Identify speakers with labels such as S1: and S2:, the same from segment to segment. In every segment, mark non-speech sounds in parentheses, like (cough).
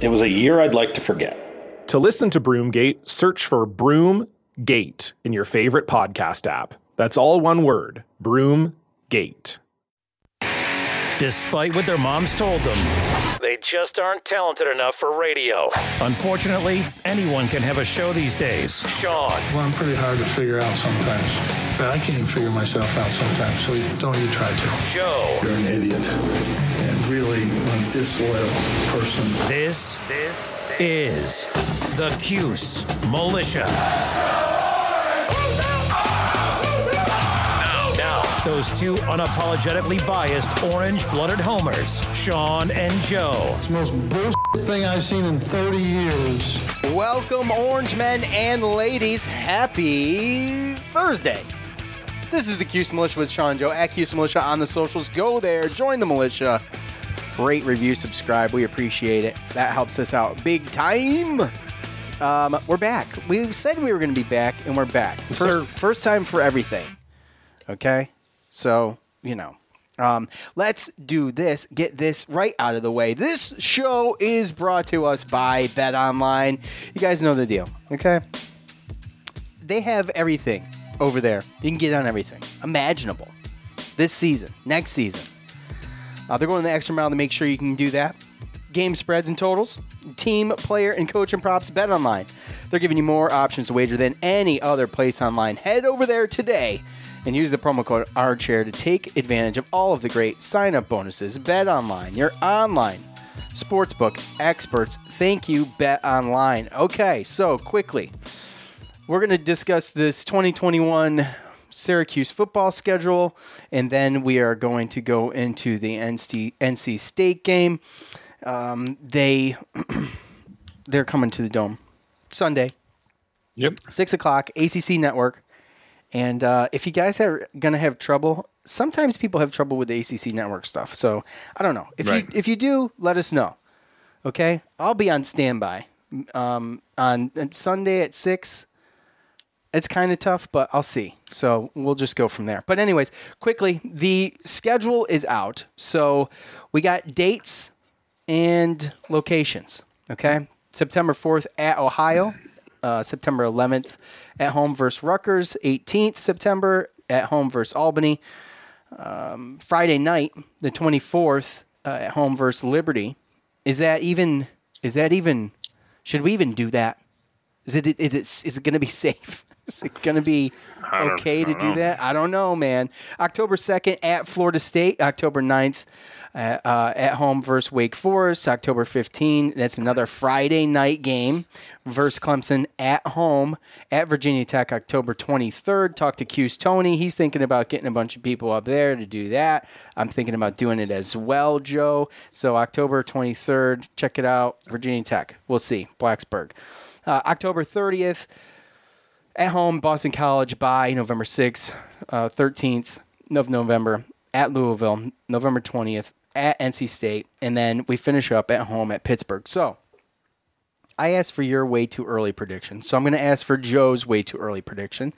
S1: It was a year I'd like to forget.
S2: To listen to Broomgate, search for Broomgate in your favorite podcast app. That's all one word Broomgate.
S3: Despite what their moms told them, they just aren't talented enough for radio. Unfortunately, anyone can have a show these days. Sean,
S4: Well, I'm pretty hard to figure out sometimes. In fact, I can't even figure myself out sometimes, so don't you try to.
S3: Joe,
S4: You're an idiot. And really a disloyal person.
S3: this, this is the Cuse Militia. Now, now, those two unapologetically biased orange-blooded homers, Sean and Joe.
S4: It's the most bullshit thing I've seen in 30 years.
S5: Welcome, orange men and ladies. Happy Thursday. This is the Cuse Militia with Sean and Joe at Cuse Militia on the socials. Go there, join the militia, rate, review, subscribe. We appreciate it. That helps us out big time. Um, we're back. We said we were going to be back, and we're back. First, first time for everything. Okay, so you know. Um, let's do this. Get this right out of the way. This show is brought to us by Bet Online. You guys know the deal, okay? They have everything over there. You can get on everything imaginable this season, next season. Uh, they're going the extra mile to make sure you can do that. Game spreads and totals, team, player, and coach and props. Bet online. They're giving you more options to wager than any other place online. Head over there today and use the promo code ARMCHAIR to take advantage of all of the great sign up bonuses. Bet online, your online sportsbook experts. Thank you, Bet Online. Okay, so quickly, we're going to discuss this 2021 Syracuse football schedule, and then we are going to go into the NC, NC State game. Um, they (clears throat) they're coming to the dome Sunday,
S6: Yep.
S5: six o'clock, ACC Network. And uh, if you guys are gonna have trouble, sometimes people have trouble with the ACC Network stuff. So I don't know if
S6: Right.
S5: you if you do, let us know. Okay, I'll be on standby um, on on Sunday at six. It's kind of tough, but I'll see. So we'll just go from there. But anyways, quickly, the schedule is out. So we got dates and locations. Okay, September fourth at Ohio, uh, September 11th at home versus Rutgers, 18th September at home versus Albany, um, Friday night the 24th uh, at home versus Liberty. Is that even? Is that even? Should we even do that? Is it is it is it going to be (laughs) safe? (laughs) Is it going to be okay to
S6: don't know.
S5: that? I don't know, man. October 2nd at Florida State, October 9th uh, uh, at home versus Wake Forest, October 15th. That's another Friday night game versus Clemson at home at Virginia Tech, October 23rd. Talk to Q's Tony. He's thinking about getting a bunch of people up there to do that. I'm thinking about doing it as well, Joe. So October 23rd, check it out. Virginia Tech. We'll see. Blacksburg. Uh, October 30th at home, Boston College by November 6th, uh, 13th of November at Louisville, November 20th at NC State, and then we finish up at home at Pittsburgh. So I asked for your way too early prediction. So I'm going to ask for Joe's way too early prediction.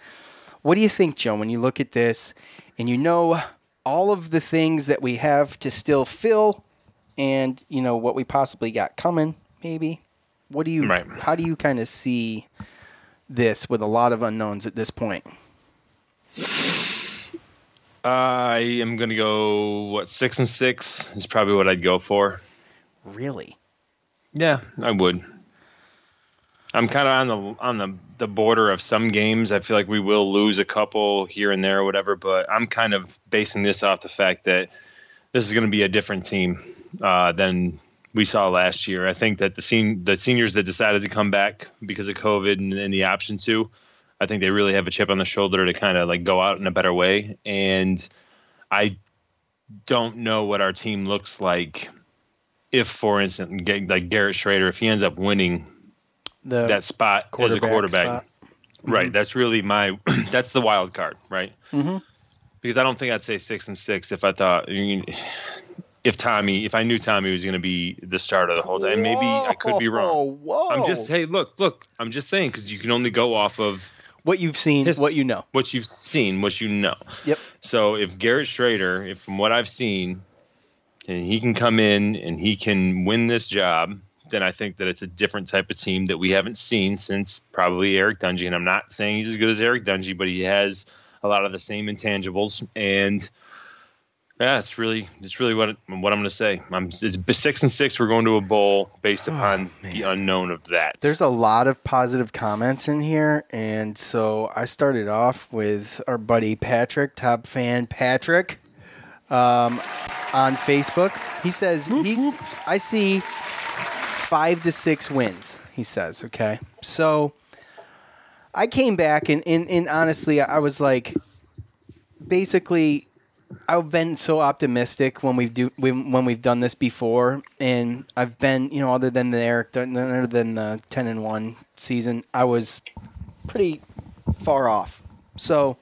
S5: What do you think, Joe, when you look at this and you know all of the things that we have to still fill and, you know, what we possibly got coming, maybe? What do you,
S6: Right.
S5: how do you kind of see this with a lot of unknowns at this point?
S6: I am gonna go what six and six is probably what I'd go for.
S5: Really?
S6: Yeah, I would. I'm kind of on the on the the border of some games. I feel like we will lose a couple here and there or whatever, but I'm kind of basing this off the fact that this is going to be a different team uh, than we saw last year. I think that the sen- the seniors that decided to come back because of COVID and, and the option to, I think they really have a chip on the shoulder to kind of like go out in a better way. And I don't know what our team looks like if, for instance, like Garrett Shrader, if he ends up winning
S5: The
S6: that spot as a quarterback.
S5: spot.
S6: Right. That's really my (clears throat) that's the wild card, right? Mm-hmm. Because I don't think I'd say six and six if I thought I mean, if Tommy if I knew Tommy was going to be the starter the whole time. Maybe I could be wrong.
S5: Whoa!
S6: I'm just hey look look I'm just saying because you can only go off of
S5: what you've seen,
S6: His-
S5: what you know.
S6: what you've seen, what you know.
S5: Yep.
S6: So if Garrett Shrader, if from what I've seen, and he can come in and he can win this job, then I think that it's a different type of team that we haven't seen since probably Eric Dungey. And I'm not saying he's as good as Eric Dungey, but he has a lot of the same intangibles. And yeah, it's really it's really what what I'm going to say. I'm it's six and six. We're going to a bowl based upon the unknown of that.
S5: Oh, There's a lot of positive comments in here, and so I started off with our buddy Patrick, top fan Patrick, um, on Facebook. He says he's I see five to six wins. He says, okay, so I came back and and, and honestly, I was like, basically. I've been so optimistic when we've do when, when we've done this before, and I've been you know other than the Eric other than the ten and one season, I was pretty far off. So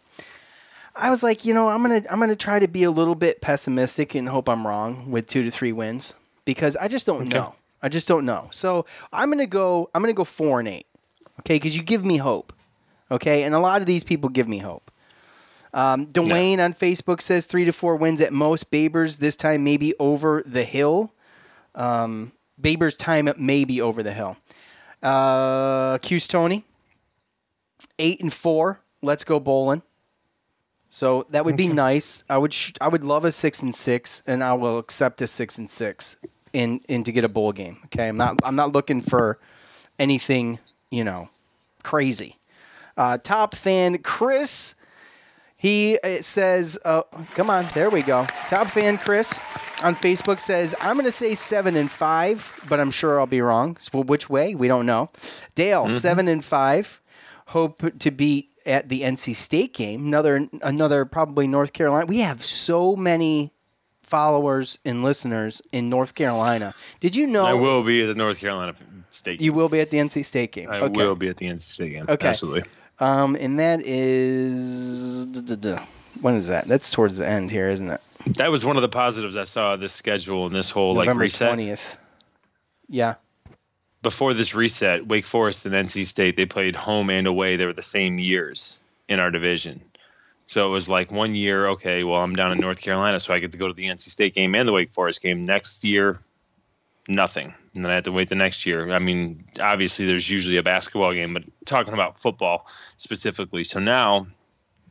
S5: I was like, you know, I'm gonna I'm gonna try to be a little bit pessimistic and hope I'm wrong with two to three wins because I just don't know. I just don't know. So I'm gonna go I'm gonna go four and eight. Okay, because you give me hope. Okay, and a lot of these people give me hope. Um, Dwayne on Facebook says three to four wins at most. Babers this time maybe over the hill. Um, Babers time maybe over the hill. Uh, Q's Tony eight and four. Let's go bowling. So that would be nice. I would sh- I would love a six and six, and I will accept a six and six in in to get a bowl game. Okay, I'm not I'm not looking for anything you know crazy. Uh, top fan Chris. He uh, says, uh, "Come on, there we go." Top fan Chris on Facebook says, "I'm going to say seven and five, but I'm sure I'll be wrong. Well, which way? We don't know." Dale, seven and five. Hope to beat at the NC State game. Another, another probably North Carolina. We have so many followers and listeners in North Carolina. Did you know
S6: I will be at the North Carolina State.
S5: you will be at the NC State game?
S6: I
S5: okay.
S6: will be at the NC State game.
S5: Okay.
S6: Absolutely.
S5: Um, and that is when is that? That's towards the end here, isn't it?
S6: That was one of the positives I saw this schedule and this whole like reset.
S5: twentieth. Yeah.
S6: Before this reset, Wake Forest and NC State they played home and away. They were the same years in our division. So it was like one year, okay, well I'm down in North Carolina, so I get to go to the NC State game and the Wake Forest game. Next year, nothing. And then I have to wait the next year. I mean, obviously there's usually a basketball game, but talking about football specifically. So now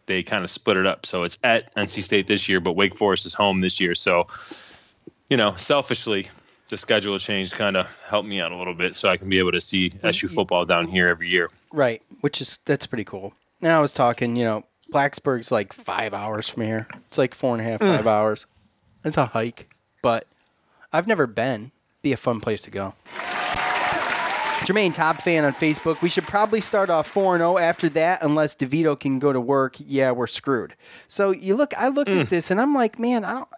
S6: they kind of split it up. So it's at NC State this year, but Wake Forest is home this year. So, you know, selfishly, the schedule change kind of helped me out a little bit so I can be able to see SU football down here every year.
S5: Right. Which is that's pretty cool. Now I was talking, you know, Blacksburg's like five hours from here. It's like four and a half, mm. five hours. It's a hike, but I've never been. Be a fun place to go. Jermaine, top fan on Facebook. We should probably start off 4 0 after that, unless DeVito can go to work. Yeah, we're screwed. So you look, I looked at this and I'm like, man, I don't.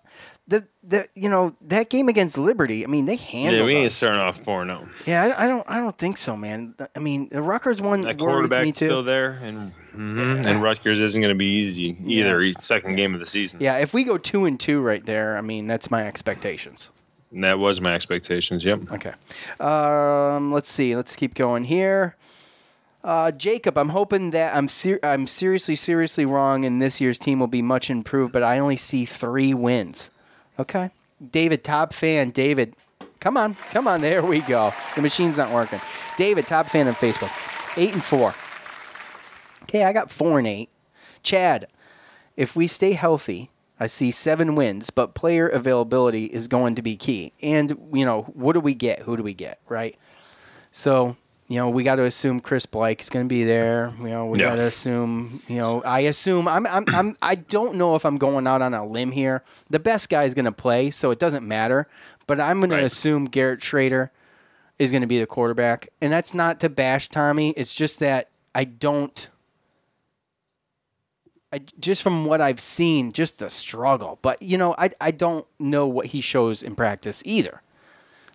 S5: The, the you know that game against Liberty. I mean they handled
S6: Yeah, we ain't
S5: us.
S6: starting off 4 0.
S5: Yeah, I, I don't I don't think so, man. I mean the Rutgers one
S6: That quarterback's
S5: too.
S6: still there, and mhm, and Rutgers isn't going to be easy either. Second game of the season.
S5: Yeah, if we go two and two right there, I mean that's my expectations.
S6: That was my expectations. Yep.
S5: Okay. Um, let's see. Let's keep going here. Uh, Jacob, I'm hoping that I'm ser- I'm seriously, seriously wrong, and this year's team will be much improved. But I only see three wins. Okay. David, top fan. David, come on, come on. There we go. The machine's not working. David, top fan on Facebook. Eight and four. Okay, I got four and eight. Chad, if we stay healthy, I see seven wins, but player availability is going to be key. And, you know, what do we get? Who do we get, right? So you know, we got to assume Chris Bleich is going to be there. You know, we
S6: Yeah.
S5: got to assume. You know, I assume. I'm. I'm. I'm. I don't know if I'm going out on a limb here. The best guy is going to play, so it doesn't matter. But I'm going
S6: Right.
S5: to assume Garrett Shrader is going to be the quarterback, and that's not to bash Tommy. It's just that I don't. I, just from what I've seen, just the struggle. But you know, I I don't know what he shows in practice either.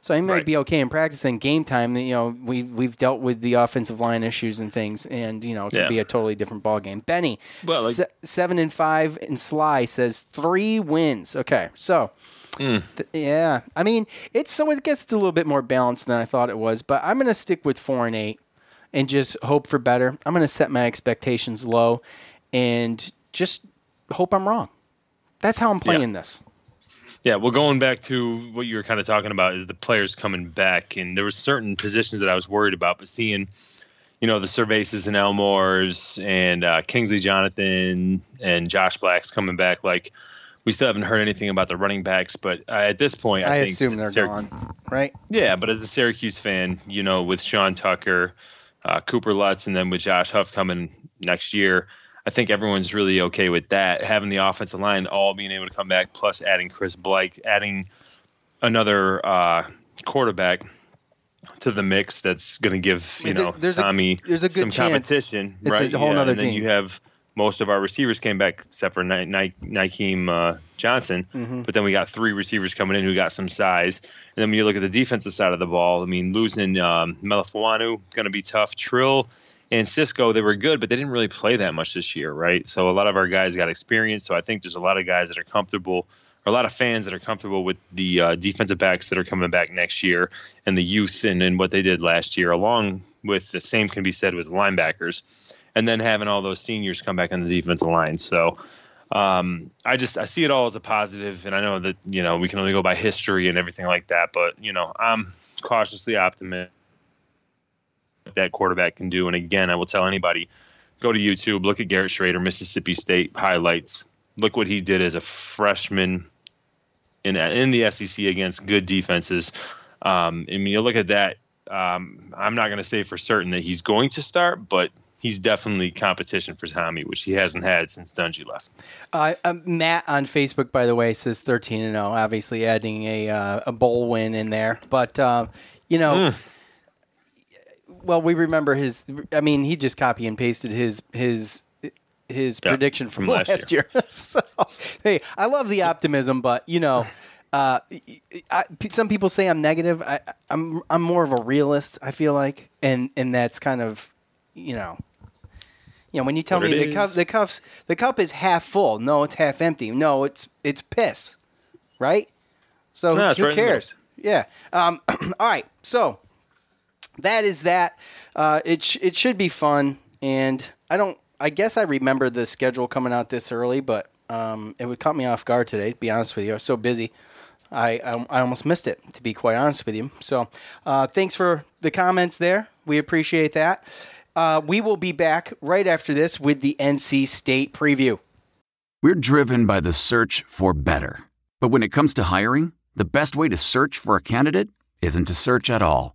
S5: So he might
S6: Right.
S5: be okay in practice. Then game time, you know, we we've dealt with the offensive line issues and things, and you know, it could
S6: Yeah.
S5: be a totally different ball game. Benny,
S6: Well, like-
S5: se- seven and five, and Sly says three wins. Okay, so.
S6: Hmm.
S5: th- yeah, I mean it's so it gets a little bit more balanced than I thought it was, but I'm gonna stick with four and eight and just hope for better. I'm gonna set my expectations low and just hope I'm wrong. That's how I'm playing this.
S6: Yeah, well, going back to what you were kind of talking about is the players coming back, and there were certain positions that I was worried about, but seeing, you know, the Cervases and Elmores and uh, Kingsley Jonathan and Josh Black's coming back, like we still haven't heard anything about the running backs, but uh, at this point, I,
S5: I,
S6: think
S5: assume they're
S6: Syrac-
S5: gone, right?
S6: Yeah, but as a Syracuse fan, you know, with Sean Tucker, uh, Cooper Lutz, and then with Josh Huff coming next year, I think everyone's really okay with that. Having the offensive line all being able to come back, plus adding Chris Bleich, adding another uh, quarterback to the mix that's going to give you
S5: mean, there-
S6: know
S5: there's a-
S6: Tommy
S5: there's a good
S6: some
S5: chance
S6: competition,
S5: it's a
S6: right?
S5: whole
S6: Yeah,
S5: nother
S6: and then
S5: team.
S6: you have most of our receivers came back except for Ni- Ni- Nykeim uh, Johnson,
S5: Mm-hmm.
S6: but then we got three receivers coming in who got some size. And then when you look at the defensive side of the ball, I mean, losing um, Melifonwu going to be tough. Trill and Cisco, they were good, but they didn't really play that much this year, right? So a lot of our guys got experience. So I think there's a lot of guys that are comfortable, or a lot of fans that are comfortable with the uh, defensive backs that are coming back next year and the youth and, and what they did last year, along with the same can be said with linebackers. And then having all those seniors come back on the defensive line. So um, I just I see it all as a positive, and I know that you know we can only go by history and everything like that, but you know I'm cautiously optimistic that quarterback can do. And again, I will tell anybody, go to YouTube, look at Garrett Shrader, Mississippi State highlights. Look what he did as a freshman in in the SEC against good defenses. Um, I mean, you look at that. Um, I'm not going to say for certain that he's going to start, but he's definitely competition for Tommy, which he hasn't had since Dungey left.
S5: Uh, um, Matt on Facebook, by the way, says 13 and 0. Obviously, adding a uh, a bowl win in there, but uh, you know,
S6: Hmm.
S5: Well, we remember his. I mean, he just copy and pasted his his his
S6: Yeah,
S5: prediction from,
S6: from
S5: last,
S6: last
S5: year. (laughs) so, hey, I love the optimism, but you know. Uh, I, some people say I'm negative. I, I'm I'm more of a realist. I feel like, and and that's kind of, you know, you know, when you tell me the cup, the cups, the cup is half full. No, it's half empty. No, it's it's piss, right? So
S6: No, it's
S5: who
S6: right
S5: cares? Yeah. Um, (clears throat) all right. So that is that. Uh, it sh- it should be fun, and I don't. I guess I remember the schedule coming out this early, but um, it would caught me off guard today. To be honest with you, I was so busy. I, I, I almost missed it, to be quite honest with you. So, uh, thanks for the comments there. We appreciate that. Uh, we will be back right after this with the NC State preview.
S7: We're driven by the search for better. But when it comes to hiring, the best way to search for a candidate isn't to search at all.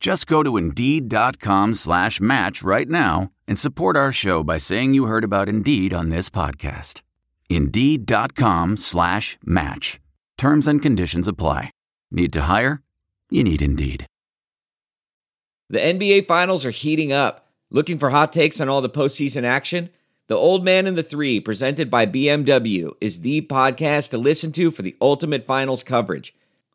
S7: Just go to Indeed.com slash match right now and support our show by saying you heard about Indeed on this podcast. Indeed.com slash match. Terms and conditions apply. Need to hire? You need Indeed.
S8: The NBA Finals are heating up. Looking for hot takes on all the postseason action? The Old Man and the Three, presented by BMW, is the podcast to listen to for the ultimate finals coverage.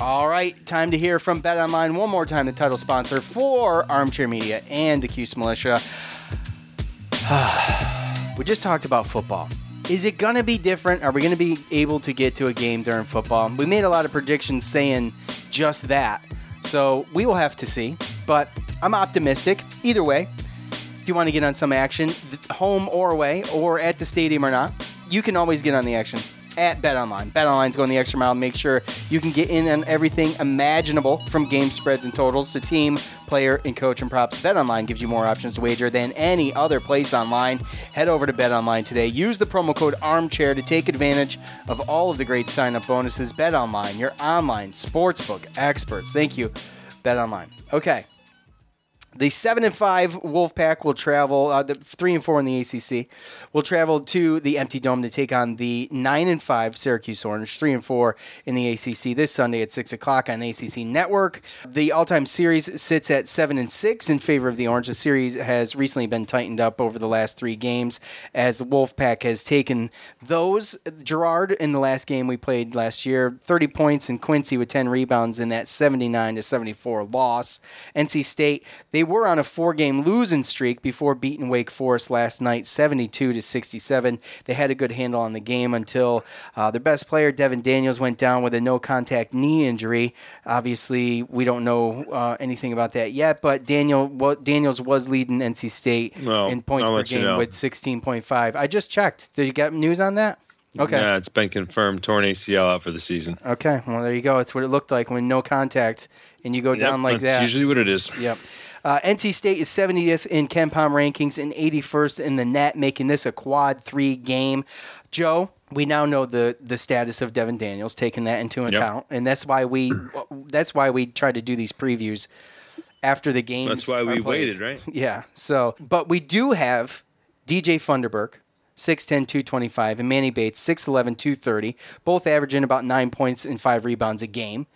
S5: All right, time to hear from Bet Online one more time, the title sponsor for Armchair Media and the Cuse Militia. (sighs) we just talked about football. Is it going to be different? Are we going to be able to get to a game during football? We made a lot of predictions saying just that. So we will have to see. But I'm optimistic. Either way, if you want to get on some action, home or away, or at the stadium or not, you can always get on the action at Bet Online. Bet Online's going the extra mile to make sure you can get in on everything imaginable from game spreads and totals to team, player, and coach and props. BetOnline gives you more options to wager than any other place online. Head over to BetOnline today. Use the promo code ARMCHAIR to take advantage of all of the great sign up bonuses. BetOnline, your online sportsbook experts. Thank you, BetOnline. Okay. The seven and five Wolfpack will travel. Uh, the three and four in the ACC will travel to the Empty Dome to take on the nine and five Syracuse Orange. Three and four in the ACC this Sunday at six o'clock on ACC Network. The all-time series sits at seven and six in favor of the Orange. The series has recently been tightened up over the last three games as the Wolfpack has taken those. Gerard in the last game we played last year, thirty points, and Quincy with ten rebounds in that seventy-nine to seventy-four loss. NC State they were on a four game losing streak before beating Wake Forest last night, 72 to 67. They had a good handle on the game until uh, their best player, Devin Daniels, went down with a no contact knee injury. Obviously, we don't know uh, anything about that yet, but Daniel Daniels was leading NC State well, in points I'll per game you know. with 16.5. I just checked. Did you get news on that? Okay.
S6: Yeah, it's been confirmed. Torn ACL out for the season.
S5: Okay. Well, there you go. It's what it looked like when no contact and you go
S6: yep,
S5: down like that.
S6: that's usually what it is.
S5: Yep. Uh, NC State is 70th in KenPom rankings and 81st in the net, making this a quad three game. Joe, we now know the the status of Devin Daniels, taking that into account, yep. and that's why we (clears throat) that's why we try to do these previews after the game.
S6: That's why we waited, right? (laughs)
S5: Yeah. So, but we do have DJ Funderburk, 6'10", 225, and Manny Bates, 6'11", 230, both averaging about nine points and five rebounds a game.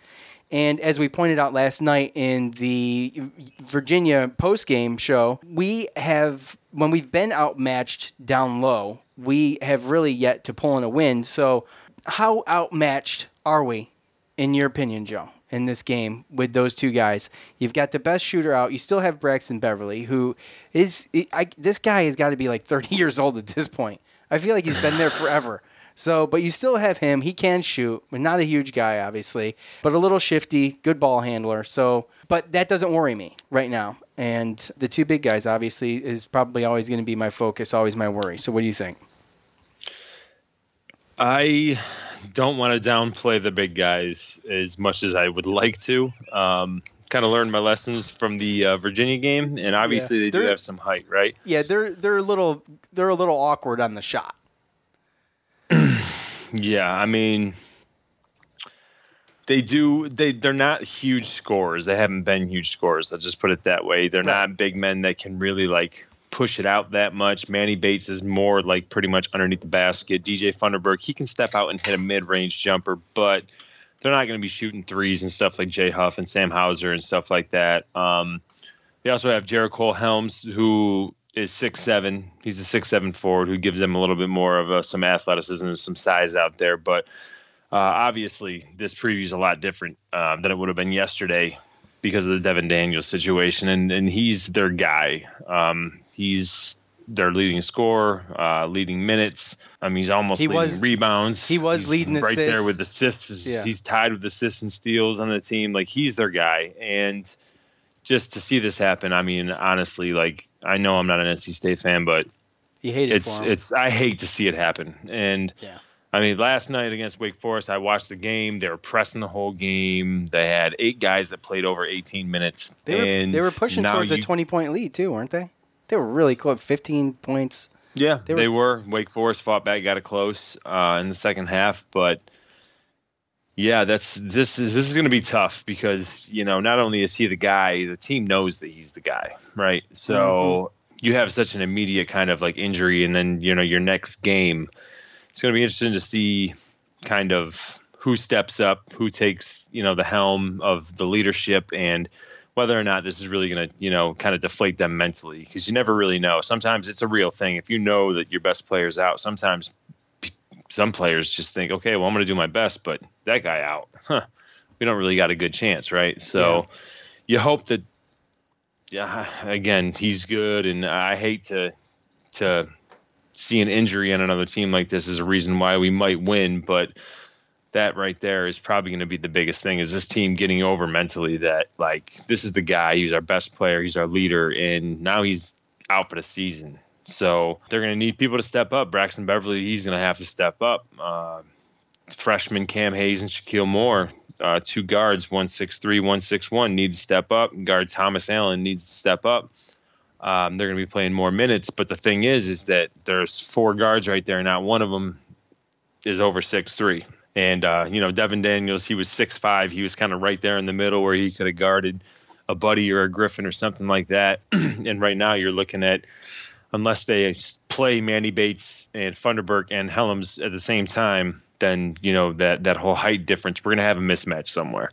S5: And as we pointed out last night in the Virginia post-game show, we have when we've been outmatched down low, we have really yet to pull in a win. So, how outmatched are we, in your opinion, Joe, in this game with those two guys? You've got the best shooter out. You still have Braxton Beverly, who is I, this guy has got to be like (laughs) 30 years old at this point. I feel like he's been there forever. So, but you still have him. He can shoot. But not a huge guy, obviously, but a little shifty, good ball handler. So, but that doesn't worry me right now. And the two big guys, obviously, is probably always going to be my focus, always my worry. So, what do you think?
S6: I don't want to downplay the big guys as much as I would like to. Um, kind of learned my lessons from the uh, Virginia game, and obviously yeah, they do have some height, right?
S5: Yeah, they're they're a little they're a little awkward on the shot. (clears throat)
S6: yeah, I mean, they do. They they're not huge scores. They haven't been huge scores. Let's just put it that way. They're right. not big men that can really like push it out that much. Manny Bates is more like pretty much underneath the basket. DJ Funderburk, he can step out and hit a mid-range jumper, but they're not going to be shooting threes and stuff like Jay Huff and Sam Hauser and stuff like that. Um, they also have Jericole Hellems, who is six seven. He's a six seven forward who gives them a little bit more of some athleticism and some size out there. But uh, obviously, this preview is a lot different uh, than it would have been yesterday because of the Devin Daniels situation, and and he's their guy. Um, he's their leading scorer, uh, leading minutes. I mean, he's almost he leading was, rebounds.
S5: He was
S6: he's
S5: leading
S6: right
S5: assists.
S6: there with assists. Yeah. He's tied with assists and steals on the team. Like he's their guy, and just to see this happen, I mean, honestly, like I know I'm not an NC State fan, but
S5: you hate
S6: it it's it's I hate to see it happen. And
S5: yeah.
S6: I mean, last night against Wake Forest, I watched the game. They were pressing the whole game. They had eight guys that played over 18 minutes.
S5: They were, they were pushing towards you, a 20 point lead too, weren't they? They were really close, 15 points.
S6: Yeah, they were. They were. Wake Forest fought back, got it close uh, in the second half, but yeah, that's this is this is going to be tough because you know not only is he the guy, the team knows that he's the guy, right? So mm-hmm. you have such an immediate kind of like injury, and then you know your next game, it's going to be interesting to see kind of who steps up, who takes you know the helm of the leadership, and whether or not this is really going to you know kind of deflate them mentally because you never really know. Sometimes it's a real thing. If you know that your best player's out, sometimes some players just think, okay, well, I'm going to do my best, but that guy out, (laughs) huh, we don't really got a good chance, right? So yeah. you hope that, yeah, again, he's good, and I hate to to see an injury on another team like this is a reason why we might win, but that right there is probably going to be the biggest thing is this team getting over mentally that like this is the guy he's our best player he's our leader and now he's out for the season so they're going to need people to step up. Braxton Beverly, he's going to have to step up. Uh, freshman Cam Hayes and Shakeel Moore, uh, two guards, 163, 161, need to step up. Guard Thomas Allen needs to step up. Um, they're going to be playing more minutes. But the thing is, is that there's four guards right there. and Not one of them is over six three. And uh, you know, Devin Daniels, he was six five. He was kind of right there in the middle where he could have guarded a Buddy or a Griffin or something like that. (clears throat) and right now you're looking at unless they play Manny Bates and Funderburk and Hellems at the same time, then you know that that whole height difference we're gonna have a mismatch somewhere.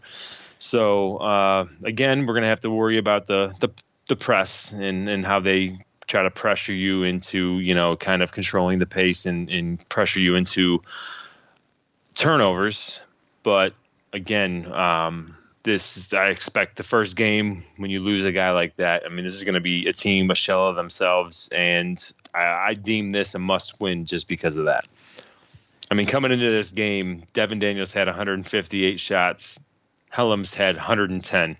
S6: So uh, again, we're gonna have to worry about the the, the press and and how they try to pressure you into you know kind of controlling the pace and, and pressure you into turnovers. But again, um, this I expect the first game when you lose a guy like that. I mean, this is going to be a team, a shell of themselves, and I, I deem this a must-win just because of that. I mean, coming into this game, Devin Daniels had 158 shots. Hellems had 110.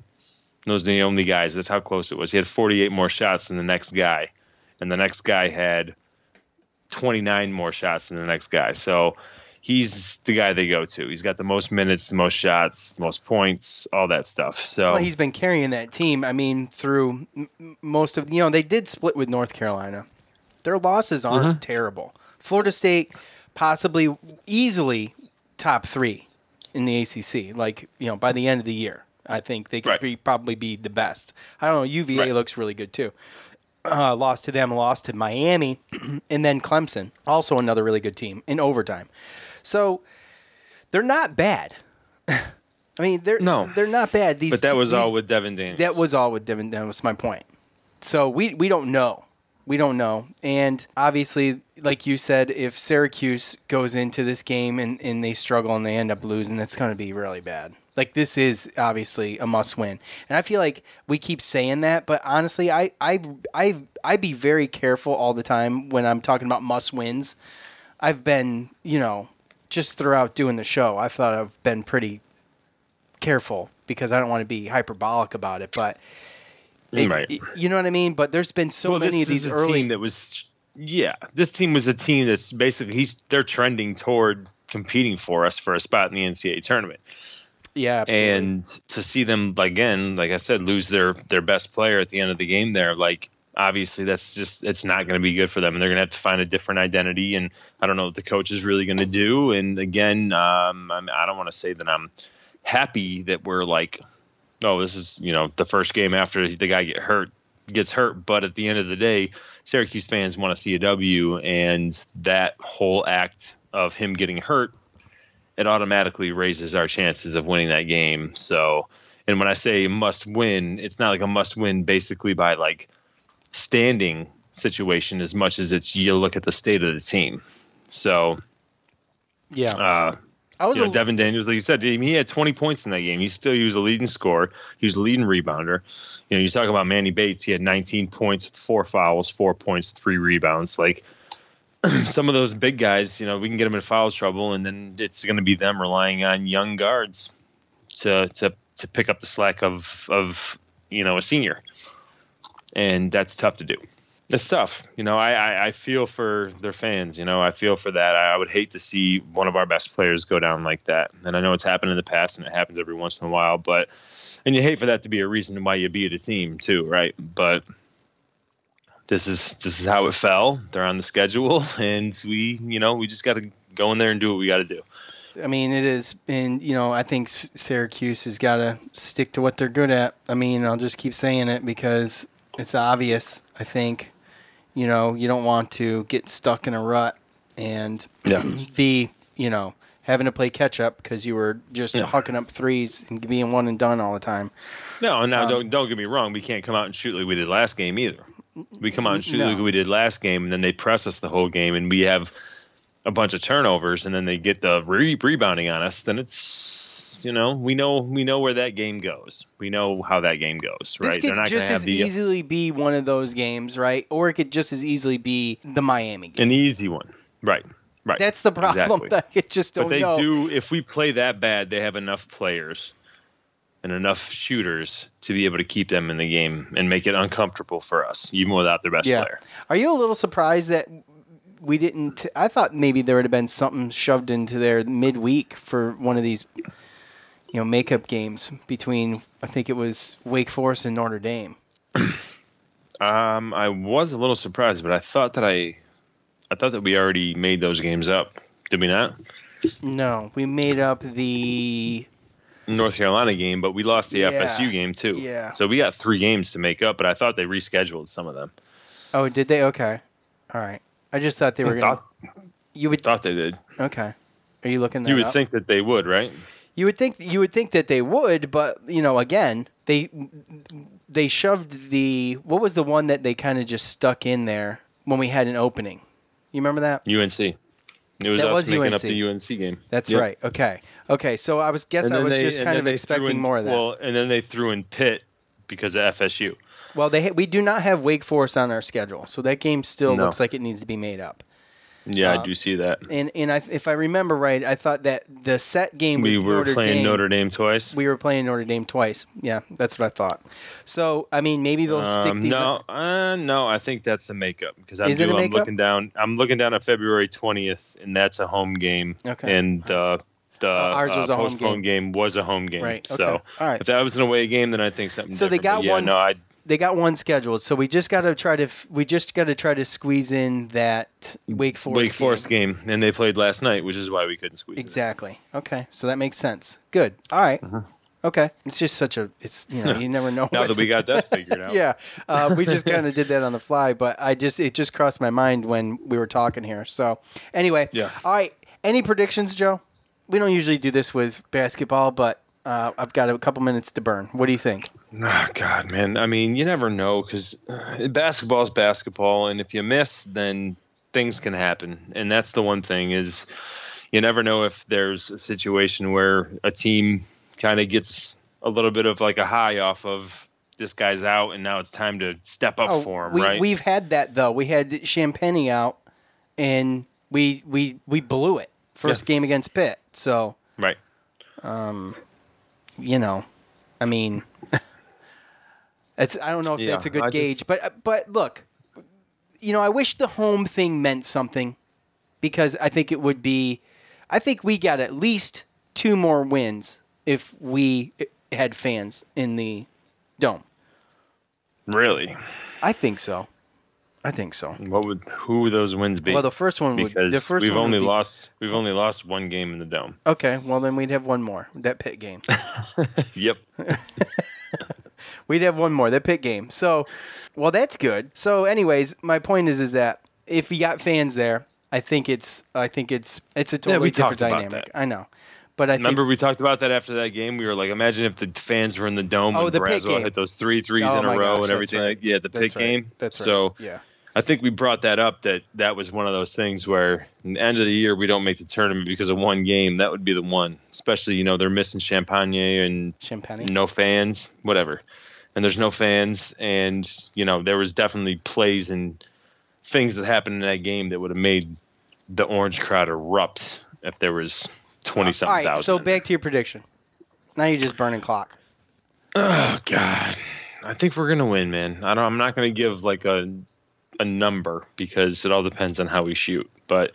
S6: Those are the only guys. That's how close it was. He had 48 more shots than the next guy, and the next guy had 29 more shots than the next guy. So he's the guy they go to. He's got the most minutes, the most shots, the most points, all that stuff. So
S5: well, he's been carrying that team. I mean, through m- most of you know they did split with North Carolina. Their losses aren't mm-hmm. terrible. Florida State possibly easily top three in the ACC. Like you know by the end of the year, I think they could right. be, probably be the best. I don't know. UVA right. looks really good too. Uh, lost to them, lost to Miami, (clears throat) and then Clemson, also another really good team in overtime. So they're not bad. (laughs) I mean, they're no, they're not bad.
S6: These, but that was these, all with Devin Daniels.
S5: That was all with Devin. That was my point. So we we don't know. We don't know. And obviously, like you said, if Syracuse goes into this game and, and they struggle and they end up losing, it's going to be really bad. Like this is obviously a must win. And I feel like we keep saying that, but honestly, I I I I be very careful all the time when I'm talking about must wins. I've been, you know, just throughout doing the show, I thought I've been pretty careful because I don't want to be hyperbolic about it, but mm, it, right. It, you know what I mean. But there's been so well, many of these early
S6: team that was yeah. This team was a team that's basically he's they're trending toward competing for us for a spot in the NCAA tournament.
S5: Yeah,
S6: absolutely. and to see them again, like I said, lose their their best player at the end of the game, there, like obviously that's just it's not going to be good for them. And they're going to have to find a different identity and i don't know what the coach is really going to do. And again um, i don't want to say that i'm happy that we're like oh this is you know the first game after the guy get hurt gets hurt. But at the end of the day syracuse fans want to see a w and that whole act of him getting hurt it automatically raises our chances of winning that game so and when i say must win it's not like a must win basically by like standing situation as much as it's you look at the state of the team. So,
S5: yeah.
S6: Uh, I was you know, a, Devin Daniels, like you said, he had 20 points in that game. He still he was a leading scorer. He was a leading rebounder. You know, you talk about Manny Bates. He had 19 points, four fouls, four points, three rebounds. Like (clears throat) some of those big guys, you know, we can get them in foul trouble, and then it's going to be them relying on young guards to to to pick up the slack of of you know a senior and that's tough to do. It's tough, you know. I, I, I feel for their fans, you know. I feel for that. I, I would hate to see one of our best players go down like that. And I know it's happened in the past, and it happens every once in a while. But and you hate for that to be a reason why you beat a team too, right? But this is this is how it fell. They're on the schedule, (laughs) and we, you know, we just got to go in there and do what we got to do.
S5: I mean, it is, and you know, I think Syracuse has got to stick to what they're good at. I mean, I'll just keep saying it because it's obvious. I think, you know, you don't want to get stuck in a rut and yeah. (clears throat) be, you know, having to play catch up because you were just yeah. hucking up threes and being one and done all the time.
S6: No, now um, don't don't get me wrong. We can't come out and shoot like we did last game either. We come out and shoot no. like we did last game, and then they press us the whole game, and we have a bunch of turnovers, and then they get the re- rebounding on us. Then it's you know, we know we know where that game goes. We know how that game goes, right? This
S5: could They're not just as the, uh, easily be one of those games, right? Or it could just as easily be the Miami game.
S6: An easy one, right? Right.
S5: That's the problem. Exactly. That (laughs) I just don't
S6: but they
S5: know.
S6: do. If we play that bad, they have enough players and enough shooters to be able to keep them in the game and make it uncomfortable for us, even without their best yeah. player.
S5: Are you a little surprised that we didn't? I thought maybe there would have been something shoved into there midweek for one of these you know makeup games between I think it was Wake Forest and Notre Dame. (clears throat)
S6: um, I was a little surprised, but I thought that I, I thought that we already made those games up. Did we not?
S5: No, we made up the
S6: North Carolina game, but we lost the
S5: Yeah.
S6: FSU game too.
S5: Yeah.
S6: So we got three games to make up, but I thought they rescheduled some of them.
S5: Oh, did they? Okay. All right. I just thought they were going to. You would.
S6: thought they did.
S5: Okay. Are you looking that
S6: You would
S5: up?
S6: think that they would, right?
S5: You would think you would think that they would, but you know, again, they they shoved the what was the one that they kind of just stuck in there when we had an opening. You remember that?
S6: UNC. It was
S5: That was
S6: making
S5: UNC.
S6: up the UNC game.
S5: That's
S6: Yep.
S5: right. Okay. Okay. So I was guess I was
S6: they-
S5: just kind of expecting
S6: in-
S5: more of that.
S6: Well, and then they threw in Pitt because of FSU.
S5: Well, they we do not have Wake Forest on our schedule, so that game still
S6: No.
S5: looks like it needs to be made up.
S6: Yeah,
S5: Uh,
S6: I do see that.
S5: And and I, if I remember right, I thought that the set game
S6: We were
S5: Notre
S6: playing
S5: Dame,
S6: Notre Dame twice.
S5: We were playing Notre Dame twice. Yeah, that's what I thought. So I mean, maybe they'll stick
S6: Um,
S5: these.
S6: no, uh, no, I think that's the makeup because I'm,
S5: Is it a
S6: do- I'm looking down. I'm looking down at February 20th, and that's a home game.
S5: Okay.
S6: And uh, the
S5: ours was
S6: uh,
S5: a home
S6: postponed game. was a home game.
S5: Right,
S6: So
S5: okay. Right.
S6: if that was an away game, then I think something.
S5: So they
S6: different. But
S5: got
S6: yeah,
S5: one.
S6: No, I
S5: They got one scheduled, so we just got to try to. We just got to try to squeeze in that Wake Forest.
S6: Wake Forest game. and they played last night, which is why we couldn't squeeze. it.
S5: Exactly. Okay, so that makes sense. Good. All right. Okay. It's just such a. It's you know you never know. (laughs)
S6: Now
S5: what-
S6: that we got that figured (laughs) out.
S5: yeah, uh, we just (laughs) kind of did that on the fly, but I just it just crossed my mind when we were talking here. So anyway,
S6: Yeah.
S5: All right. Any predictions, Joe? We don't usually do this with basketball, but uh, I've got a couple minutes to burn. What do you think?
S6: Oh God, man. I mean, you never know because basketball is basketball, and if you miss, then things can happen. And that's the one thing is you never know if there's a situation where a team kind of gets a little bit of like a high off of this guy's out, and now it's time to step up for him,
S5: Oh, we,
S6: right?
S5: We've had that though. We had Champagnie out, and we we we blew it first game against Pitt. So
S6: right.
S5: um, you know, I mean, (laughs) it's I don't know if
S6: Yeah,
S5: that's a good
S6: I just-
S5: gauge, but uh, but look, you know, I wish the home thing meant something because I think it would be. I think we got at least two more wins if we had fans in the dome.
S6: Really?
S5: I think so. I think so.
S6: What would who would those wins be?
S5: Well, the first one would-
S6: because
S5: the first
S6: we've
S5: one
S6: only
S5: be-
S6: lost we've only lost one game in the dome.
S5: Okay, well then we'd have one more that Pitt game. (laughs)
S6: yep. (laughs)
S5: We'd have one more that Pitt game. So, well, that's good. So, anyways, my point is, is that if you got fans there, I think it's, I think it's, it's a totally
S6: we
S5: different dynamic. I know, but I
S6: Remember
S5: think
S6: we talked about that after that game. We were like, imagine if the fans were in the dome
S5: Oh,
S6: and
S5: game.
S6: hit those three threes
S5: Oh
S6: in a row
S5: gosh,
S6: and everything.
S5: right.
S6: Yeah, the
S5: That's
S6: Pitt
S5: right.
S6: game.
S5: That's right.
S6: So
S5: Yeah.
S6: I think we brought that up that that was one of those things where in the end of the year we don't make the tournament because of one game. That would be the one. Especially you know they're missing Champagnie and
S5: Champagnie.
S6: no fans, whatever. And there's no fans, and you know there was definitely plays and things that happened in that game that would have made the orange crowd erupt if there was twenty
S5: All
S6: something
S5: right,
S6: thousand.
S5: so back to your prediction. Now you're just burning clock.
S6: Oh God, I think we're gonna win, man. I don't. I'm not gonna give like a a number because it all depends on how we shoot. But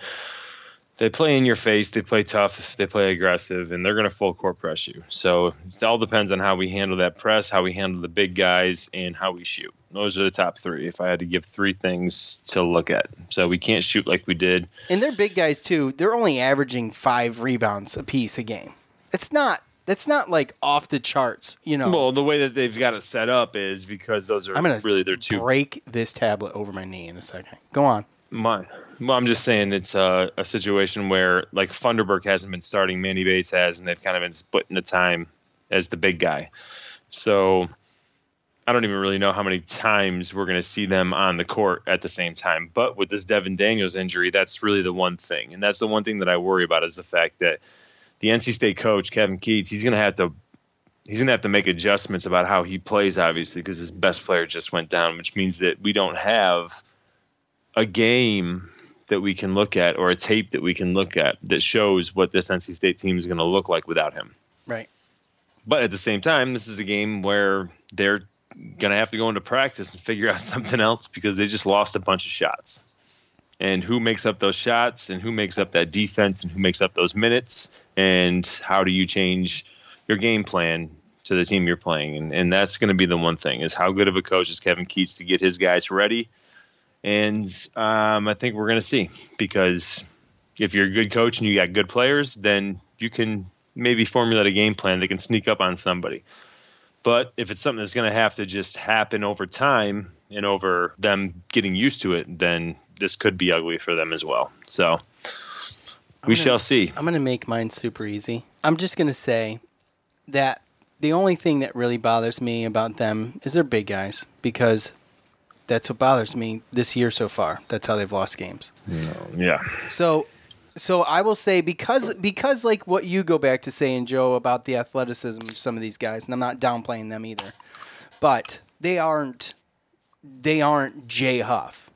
S6: they play in your face, they play tough, they play aggressive, and they're gonna full court press you. So it all depends on how we handle that press, how we handle the big guys, and how we shoot. Those are the top three. If I had to give three things to look at, so we can't shoot like we did.
S5: And they're big guys too. They're only averaging five rebounds a piece a game. It's not. That's not like off the charts. You know.
S6: Well, the way that they've got it set up is because those are
S5: I'm gonna
S6: really their two
S5: break this tablet over my knee in a second. Go on.
S6: My, well, I'm just saying it's a, a situation where like Funderburk hasn't been starting, Manny Bates has, and they've kind of been splitting the time as the big guy. So I don't even really know how many times we're going to see them on the court at the same time. But with this Devon Daniels injury, that's really the one thing, and that's the one thing that I worry about is the fact that the NC State coach Kevin Keatts, he's going to have to he's going to have to make adjustments about how he plays, obviously, because his best player just went down, which means that we don't have a game that we can look at or a tape that we can look at that shows what this NC State team is going to look like without him.
S5: Right.
S6: But at the same time, this is a game where they're going to have to go into practice and figure out (laughs) something else because they just lost a bunch of shots. And who makes up those shots and who makes up that defense and who makes up those minutes and how do you change your game plan to the team you're playing? And, and that's going to be the one thing is how good of a coach is Kevin Keatts to get his guys ready and um, I think we're going to see because if you're a good coach and you got good players, then you can maybe formulate a game plan that can sneak up on somebody. But if it's something that's going to have to just happen over time and over them getting used to it, then this could be ugly for them as well. So we
S5: gonna-
S6: shall see.
S5: I'm going to make mine super easy. I'm just going to say that the only thing that really bothers me about them is they're big guys because that's what bothers me this year so far. That's how they've lost games.
S6: Mm, yeah.
S5: So so I will say because because like what you go back to saying Joe about the athleticism of some of these guys and I'm not downplaying them either. But they aren't they aren't Jay Huff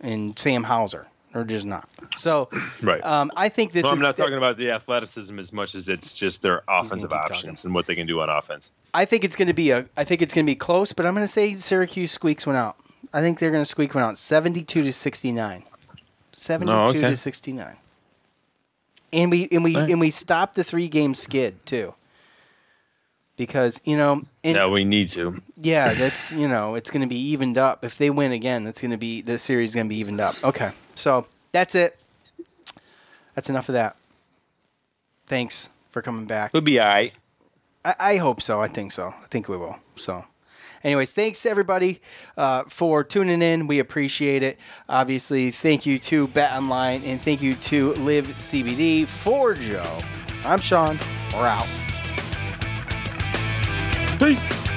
S5: and Sam Hauser. They're just not. So (clears throat)
S6: Right.
S5: um, I think this
S6: well,
S5: is
S6: I'm not talking about the athleticism as much as it's just their offensive options and what they can do on offense.
S5: I think it's going to be a. I think it's going to be close, but I'm going to say Syracuse squeaks one out. I think they're going to squeak one out, 72 to 69. 72
S6: Oh, okay.
S5: to 69. And we and we
S6: right.
S5: and we stopped the three game skid too. Because you know, and,
S6: no, we need to.
S5: yeah, that's you know, it's going to be evened up. If they win again, that's going to be the series is going to be evened up. Okay, so that's it. That's enough of that. Thanks for coming back.
S6: We'll be all right.
S5: I, I hope so. I think so. I think we will. So, anyways, thanks everybody uh, for tuning in. We appreciate it. Obviously, thank you to Bet Online and thank you to Live CBD for Joe. I'm Sean. We're out.
S6: Peace.